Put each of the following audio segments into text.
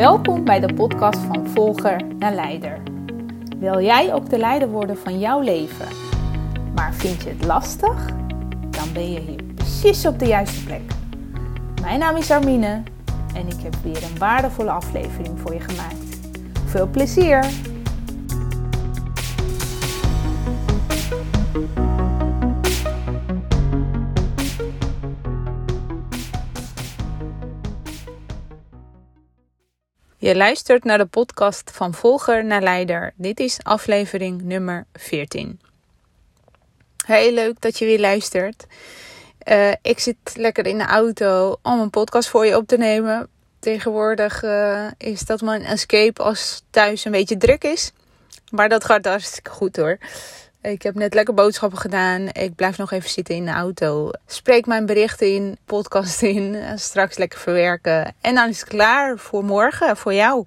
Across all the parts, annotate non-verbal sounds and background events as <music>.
Welkom bij de podcast van Volger naar Leider. Wil jij ook de leider worden van jouw leven? Maar vind je het lastig? Dan ben je hier precies op de juiste plek. Mijn naam is Armine en ik heb weer een waardevolle aflevering voor je gemaakt. Veel plezier! Je luistert naar de podcast van Volger naar Leider. Dit is aflevering nummer 14. Heel leuk dat je weer luistert. Uh, ik zit lekker in de auto om een podcast voor je op te nemen. Tegenwoordig uh, is dat mijn escape als thuis een beetje druk is. Maar dat gaat hartstikke goed hoor. Ik heb net lekker boodschappen gedaan. Ik blijf nog even zitten in de auto. Spreek mijn berichten in, podcast <laughs> in. Straks lekker verwerken. En dan is het klaar voor morgen, voor jou.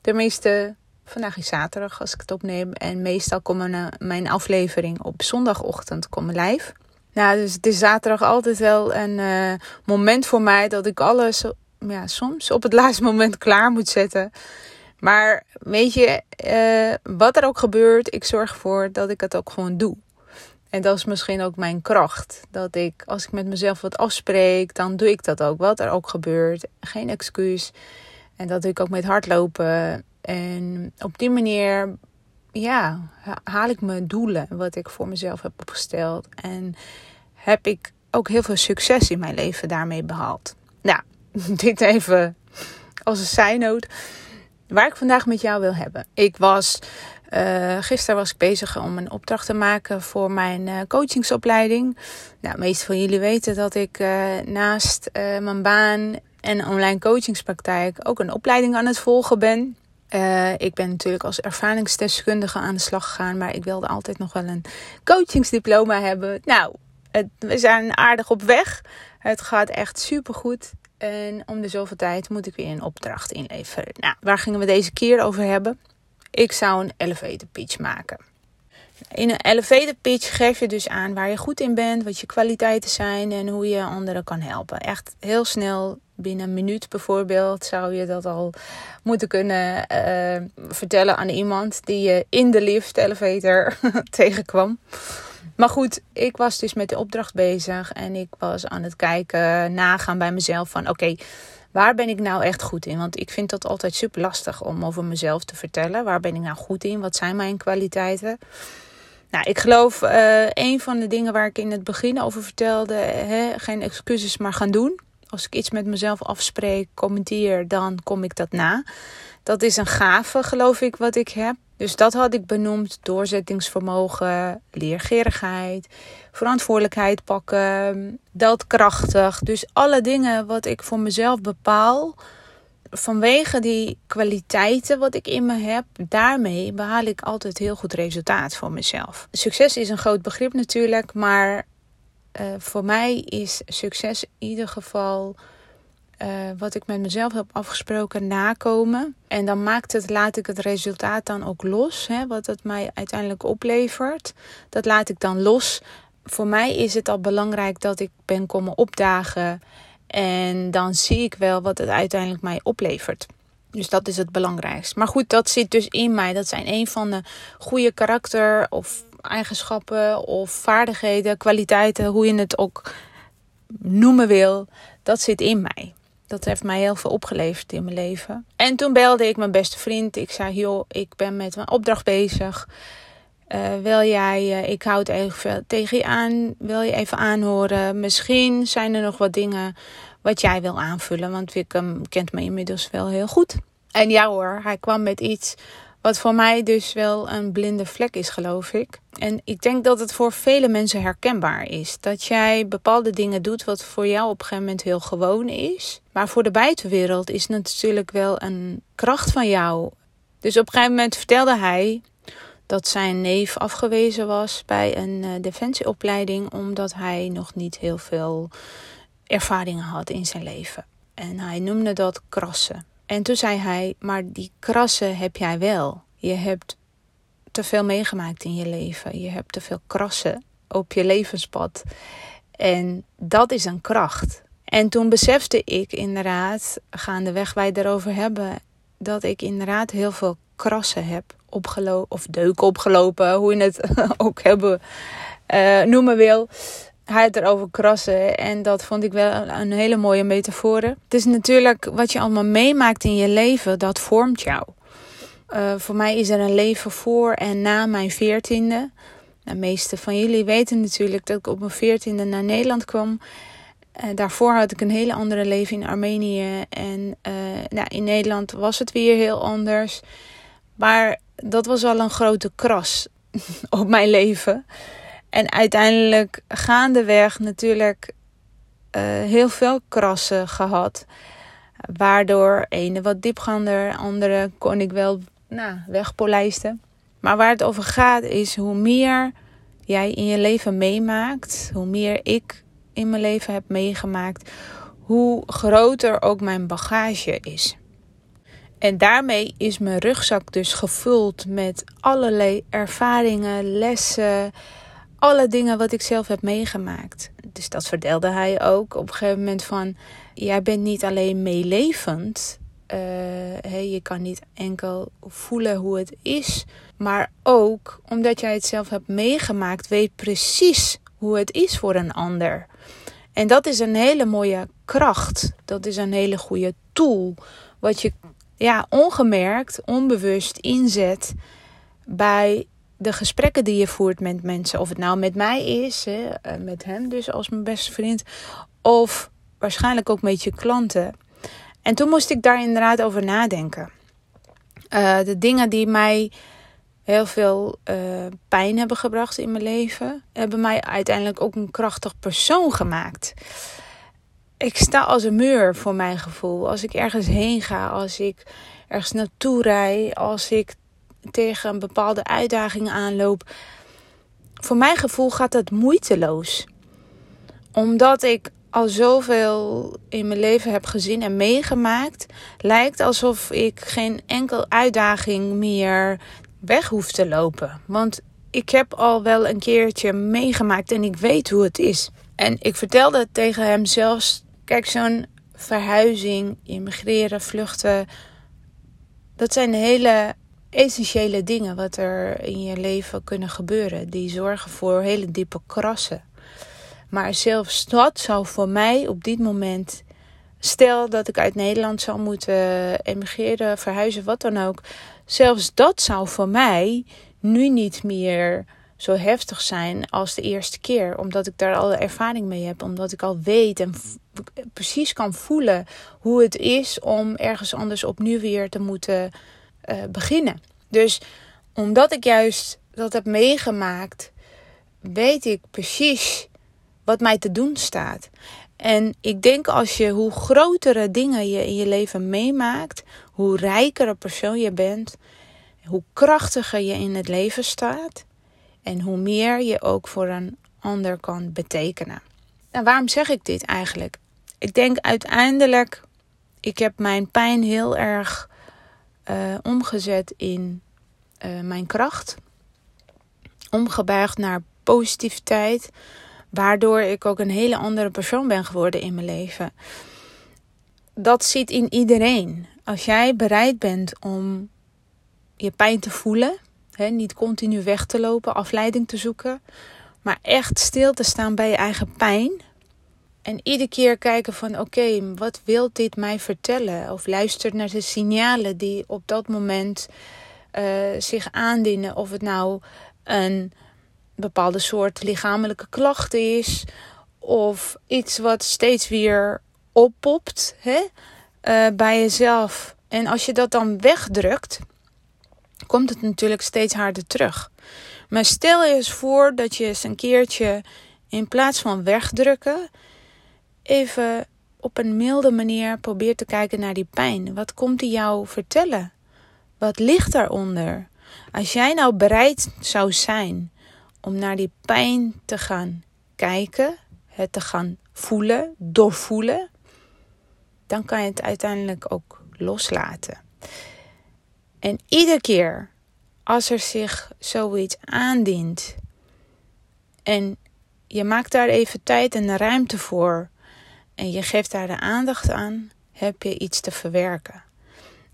Tenminste, vandaag is zaterdag als ik het opneem. En meestal komen mijn aflevering op zondagochtend komen live. Nou, dus het is zaterdag altijd wel een uh, moment voor mij dat ik alles ja, soms op het <laughs> laatste moment klaar moet zetten. Maar weet je, uh, wat er ook gebeurt, ik zorg ervoor dat ik het ook gewoon doe. En dat is misschien ook mijn kracht. Dat ik, als ik met mezelf wat afspreek, dan doe ik dat ook. Wat er ook gebeurt. Geen excuus. En dat doe ik ook met hardlopen. En op die manier, ja, haal ik mijn doelen. Wat ik voor mezelf heb opgesteld. En heb ik ook heel veel succes in mijn leven daarmee behaald. Nou, <laughs> dit even als een zijnoot waar ik vandaag met jou wil hebben. Ik was, uh, gisteren was ik bezig om een opdracht te maken voor mijn uh, coachingsopleiding. Nou, meest van jullie weten dat ik uh, naast mijn baan en online coachingspraktijk ook een opleiding aan het volgen ben. ik ben natuurlijk als ervaringsdeskundige aan de slag gegaan, maar ik wilde altijd nog wel een coachingsdiploma hebben. Nou, het, we zijn aardig op weg. Het gaat echt super goed. En om de zoveel tijd moet ik weer een opdracht inleveren. Nou, waar gingen we deze keer over hebben? Ik zou een elevator pitch maken. In een elevator pitch geef je dus aan waar je goed in bent, wat je kwaliteiten zijn en hoe je anderen kan helpen. Echt heel snel, binnen een minuut bijvoorbeeld, zou je dat al moeten kunnen uh, vertellen aan iemand die je in de lift elevator <laughs> tegenkwam. Maar goed, ik was dus met de opdracht bezig en ik was aan het kijken, nagaan bij mezelf van oké, waar ben ik nou echt goed in? Want ik vind dat altijd super lastig om over mezelf te vertellen. Waar ben ik nou goed in? Wat zijn mijn kwaliteiten? Nou, ik geloof uh, een van de dingen waar ik in het begin over vertelde, hè, geen excuses maar gaan doen. Als ik iets met mezelf afspreek, commenteer, dan kom ik dat na. Dat is een gave, geloof ik, wat ik heb. Dus dat had ik benoemd: doorzettingsvermogen, leergerigheid, verantwoordelijkheid pakken, krachtig. Dus alle dingen wat ik voor mezelf bepaal, vanwege die kwaliteiten wat ik in me heb, daarmee behaal ik altijd heel goed resultaat voor mezelf. Succes is een groot begrip natuurlijk, maar uh, voor mij is succes in ieder geval uh, wat ik met mezelf heb afgesproken nakomen. En dan maakt het, laat ik het resultaat dan ook los. Hè, wat het mij uiteindelijk oplevert. Dat laat ik dan los. Voor mij is het al belangrijk dat ik ben komen opdagen. En dan zie ik wel wat het uiteindelijk mij oplevert. Dus dat is het belangrijkste. Maar goed, dat zit dus in mij. Dat zijn een van de goede karakter of eigenschappen of vaardigheden, kwaliteiten, hoe je het ook noemen wil. Dat zit in mij. Dat heeft mij heel veel opgeleverd in mijn leven. En toen belde ik mijn beste vriend. Ik zei: Joh, ik ben met mijn opdracht bezig. Uh, wil jij, uh, ik houd even tegen je aan. Wil je even aanhoren? Misschien zijn er nog wat dingen wat jij wil aanvullen. Want Wickham kent me inmiddels wel heel goed. En ja hoor, hij kwam met iets wat voor mij dus wel een blinde vlek is, geloof ik. En ik denk dat het voor vele mensen herkenbaar is. Dat jij bepaalde dingen doet wat voor jou op een gegeven moment heel gewoon is. Maar voor de buitenwereld is natuurlijk wel een kracht van jou. Dus op een gegeven moment vertelde hij dat zijn neef afgewezen was bij een uh, defensieopleiding. Omdat hij nog niet heel veel ervaringen had in zijn leven. En hij noemde dat krassen. En toen zei hij: Maar die krassen heb jij wel. Je hebt te veel meegemaakt in je leven. Je hebt te veel krassen op je levenspad. En dat is een kracht. En toen besefte ik inderdaad, gaandeweg wij erover hebben, dat ik inderdaad heel veel krassen heb opgelopen, of deuken opgelopen, hoe je het <laughs> ook hebben uh, noemen wil. Hij had erover krassen en dat vond ik wel een hele mooie metafoor. Het is natuurlijk wat je allemaal meemaakt in je leven, dat vormt jou. Uh, voor mij is er een leven voor en na mijn veertiende. De meeste van jullie weten natuurlijk dat ik op mijn veertiende naar Nederland kwam. Uh, daarvoor had ik een hele andere leven in Armenië. En uh, nou, in Nederland was het weer heel anders. Maar dat was al een grote kras <laughs> op mijn leven. En uiteindelijk gaandeweg natuurlijk uh, heel veel krassen gehad. Waardoor ene wat diepgaander, andere kon ik wel nou, wegpolijsten. Maar waar het over gaat is hoe meer jij in je leven meemaakt, hoe meer ik in mijn leven heb meegemaakt, hoe groter ook mijn bagage is. En daarmee is mijn rugzak dus gevuld met allerlei ervaringen, lessen, alle dingen wat ik zelf heb meegemaakt. Dus dat vertelde hij ook op een gegeven moment van, jij bent niet alleen meelevend, uh, je kan niet enkel voelen hoe het is, maar ook omdat jij het zelf hebt meegemaakt, weet precies hoe het is voor een ander. En dat is een hele mooie kracht. Dat is een hele goede tool. Wat je ja, ongemerkt, onbewust inzet bij de gesprekken die je voert met mensen. Of het nou met mij is, hè, eh, met hem dus als mijn beste vriend. Of waarschijnlijk ook met je klanten. En toen moest ik daar inderdaad over nadenken. Uh, de dingen die mij heel veel uh, pijn hebben gebracht in mijn leven, hebben mij uiteindelijk ook een krachtig persoon gemaakt. Ik sta als een muur voor mijn gevoel. Als ik ergens heen ga, als ik ergens naartoe rijd, als ik tegen een bepaalde uitdaging aanloop. Voor mijn gevoel gaat dat moeiteloos. Omdat ik al zoveel in mijn leven heb gezien en meegemaakt, lijkt alsof ik geen enkel uitdaging meer weg hoef te lopen. Want ik heb al wel een keertje meegemaakt en ik weet hoe het is. En ik vertelde tegen hem zelfs: kijk, zo'n verhuizing, immigreren, vluchten. Dat zijn hele essentiële dingen wat er in je leven kunnen gebeuren. Die zorgen voor hele diepe krassen. Maar zelfs dat zou voor mij op dit moment. Stel dat ik uit Nederland zou moeten emigreren, verhuizen, wat dan ook. Zelfs dat zou voor mij nu niet meer zo heftig zijn als de eerste keer. Omdat ik daar al ervaring mee heb. Omdat ik al weet en precies kan voelen hoe het is om ergens anders opnieuw weer te moeten uh, beginnen. Dus omdat ik juist dat heb meegemaakt, weet ik precies wat mij te doen staat. En ik denk als je hoe grotere dingen je in je leven meemaakt, hoe rijker een persoon je bent, hoe krachtiger je in het leven staat en hoe meer je ook voor een ander kan betekenen. En waarom zeg ik dit eigenlijk? Ik denk uiteindelijk, ik heb mijn pijn heel erg uh, omgezet in uh, mijn kracht. Omgebuigd naar positiviteit. Waardoor ik ook een hele andere persoon ben geworden in mijn leven. Dat zit in iedereen. Als jij bereid bent om je pijn te voelen, niet continu weg te lopen, afleiding te zoeken, maar echt stil te staan bij je eigen pijn. En iedere keer kijken van oké, wat wil dit mij vertellen? Of luister naar de signalen die op dat moment uh, zich aandienen. Of het nou een bepaalde soort lichamelijke klacht is. Of iets wat steeds weer oppopt hè, uh, bij jezelf. En als je dat dan wegdrukt, komt het natuurlijk steeds harder terug. Maar stel je eens voor dat je eens een keertje in plaats van wegdrukken, even op een milde manier probeert te kijken naar die pijn. Wat komt die jou vertellen? Wat ligt daaronder? Als jij nou bereid zou zijn om naar die pijn te gaan kijken, het te gaan voelen, doorvoelen, dan kan je het uiteindelijk ook loslaten. En iedere keer als er zich zoiets aandient en je maakt daar even tijd en ruimte voor en je geeft daar de aandacht aan, heb je iets te verwerken.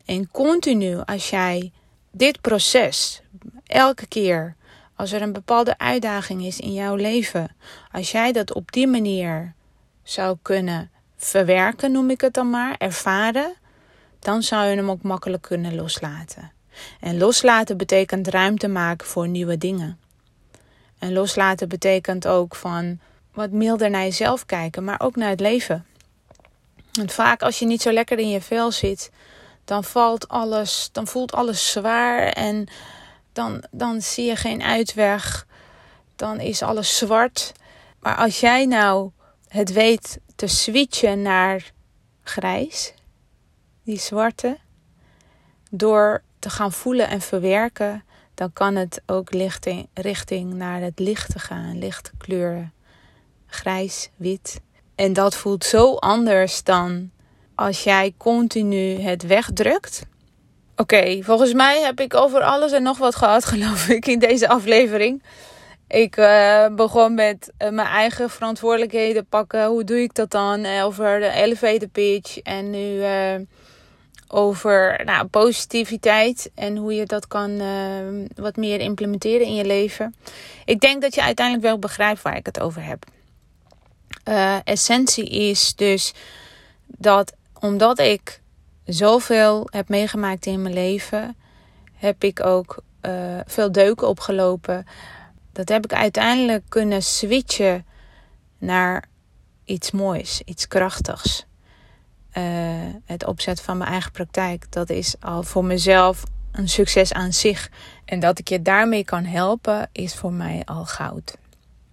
En continu, als jij dit proces elke keer, als er een bepaalde uitdaging is in jouw leven, als jij dat op die manier zou kunnen verwerken, noem ik het dan maar, ervaren, dan zou je hem ook makkelijk kunnen loslaten. En loslaten betekent ruimte maken voor nieuwe dingen. En loslaten betekent ook van wat milder naar jezelf kijken, maar ook naar het leven. Want vaak als je niet zo lekker in je vel zit, dan valt alles, dan voelt alles zwaar en dan, dan zie je geen uitweg. Dan is alles zwart. Maar als jij nou het weet te switchen naar grijs, die zwarte, door te gaan voelen en verwerken, dan kan het ook richting, richting naar het lichte gaan, lichte kleuren, grijs, wit. En dat voelt zo anders dan als jij continu het wegdrukt. Oké, volgens mij heb ik over alles en nog wat gehad, <laughs> geloof ik, in deze aflevering. Ik uh, begon met uh, mijn eigen verantwoordelijkheden pakken. Hoe doe ik dat dan? Uh, over de elevator pitch. En nu over nou, positiviteit. En hoe je dat kan wat meer implementeren in je leven. Ik denk dat je uiteindelijk wel begrijpt waar ik het over heb. Essentie is dus dat omdat ik zoveel heb meegemaakt in mijn leven, heb ik ook veel deuken opgelopen dat heb ik uiteindelijk kunnen switchen naar iets moois, iets krachtigs. Uh, het opzetten van mijn eigen praktijk, dat is al voor mezelf een succes aan zich. En dat ik je daarmee kan helpen, is voor mij al goud.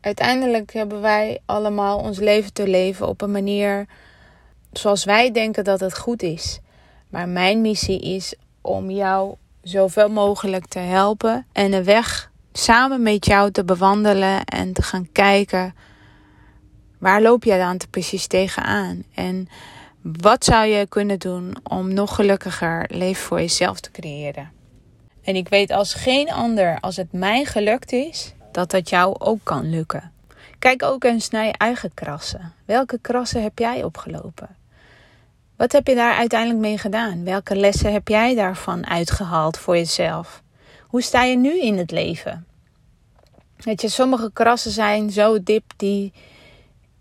Uiteindelijk hebben wij allemaal ons leven te leven op een manier zoals wij denken dat het goed is. Maar mijn missie is om jou zoveel mogelijk te helpen en de weg samen met jou te bewandelen en te gaan kijken waar loop jij dan precies tegenaan en wat zou je kunnen doen om nog gelukkiger leven voor jezelf te creëren. En ik weet als geen ander, als het mij gelukt is, dat dat jou ook kan lukken. Kijk ook eens naar je eigen krassen. Welke krassen heb jij opgelopen? Wat heb je daar uiteindelijk mee gedaan? Welke lessen heb jij daarvan uitgehaald voor jezelf? Hoe sta je nu in het leven? Weet je, sommige krassen zijn zo diep, die,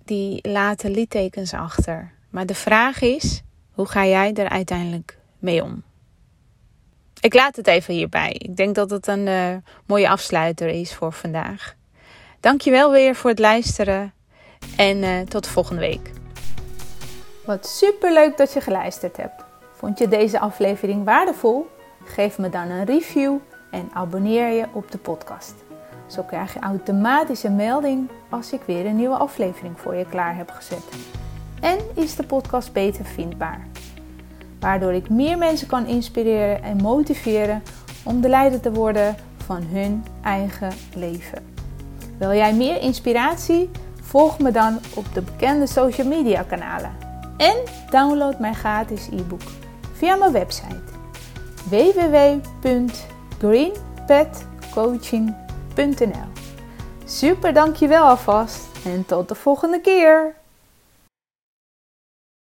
die laten littekens achter. Maar de vraag is, hoe ga jij er uiteindelijk mee om? Ik laat het even hierbij. Ik denk dat het een uh, mooie afsluiter is voor vandaag. Dankjewel weer voor het luisteren en uh, tot volgende week. Wat super leuk dat je geluisterd hebt. Vond je deze aflevering waardevol? Geef me dan een review en abonneer je op de podcast. Zo krijg je automatisch een melding als ik weer een nieuwe aflevering voor je klaar heb gezet. En is de podcast beter vindbaar. Waardoor ik meer mensen kan inspireren en motiveren om de leider te worden van hun eigen leven. Wil jij meer inspiratie? Volg me dan op de bekende social media kanalen. En download mijn gratis e-book via mijn website www.greenpetcoaching.nl Super dankjewel alvast en tot de volgende keer!